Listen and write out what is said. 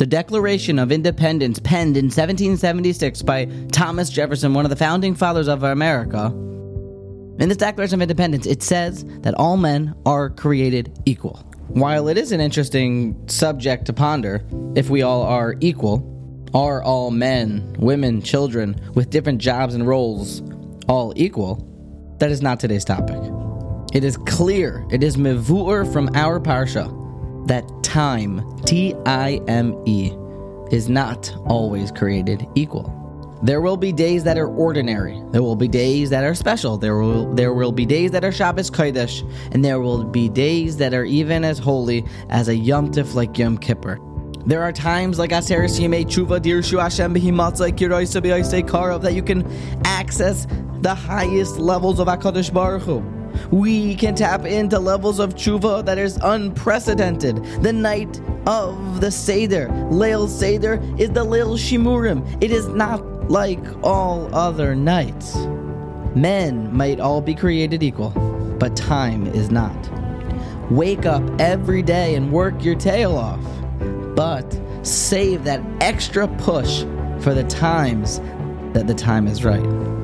The Declaration of Independence, penned in 1776 by Thomas Jefferson, one of the founding fathers of America. In this Declaration of Independence, it says that all men are created equal. While it is an interesting subject to ponder, if we all are equal, are all men, women, children with different jobs and roles all equal? That is not today's topic. It is clear, it is mevur from our parsha that time, T I M E, is not always created equal. There will be days that are ordinary. There will be days that are special. There will there will be days that are Shabbos Kodesh, and there will be days that are even as holy as a Yom Tif like Yom Kippur. There are times like Aseres Yemei Tshuva Dirshu Hashem Behimatzah Kiroisa Karav that you can access the highest levels of Hakadosh Baruch Hu. We can tap into levels of tshuva that is unprecedented. The night of the Seder, Leil Seder, is the Leil Shimurim. It is not like all other nights. Men might all be created equal, but time is not. Wake up every day and work your tail off, but save that extra push for the times that the time is right.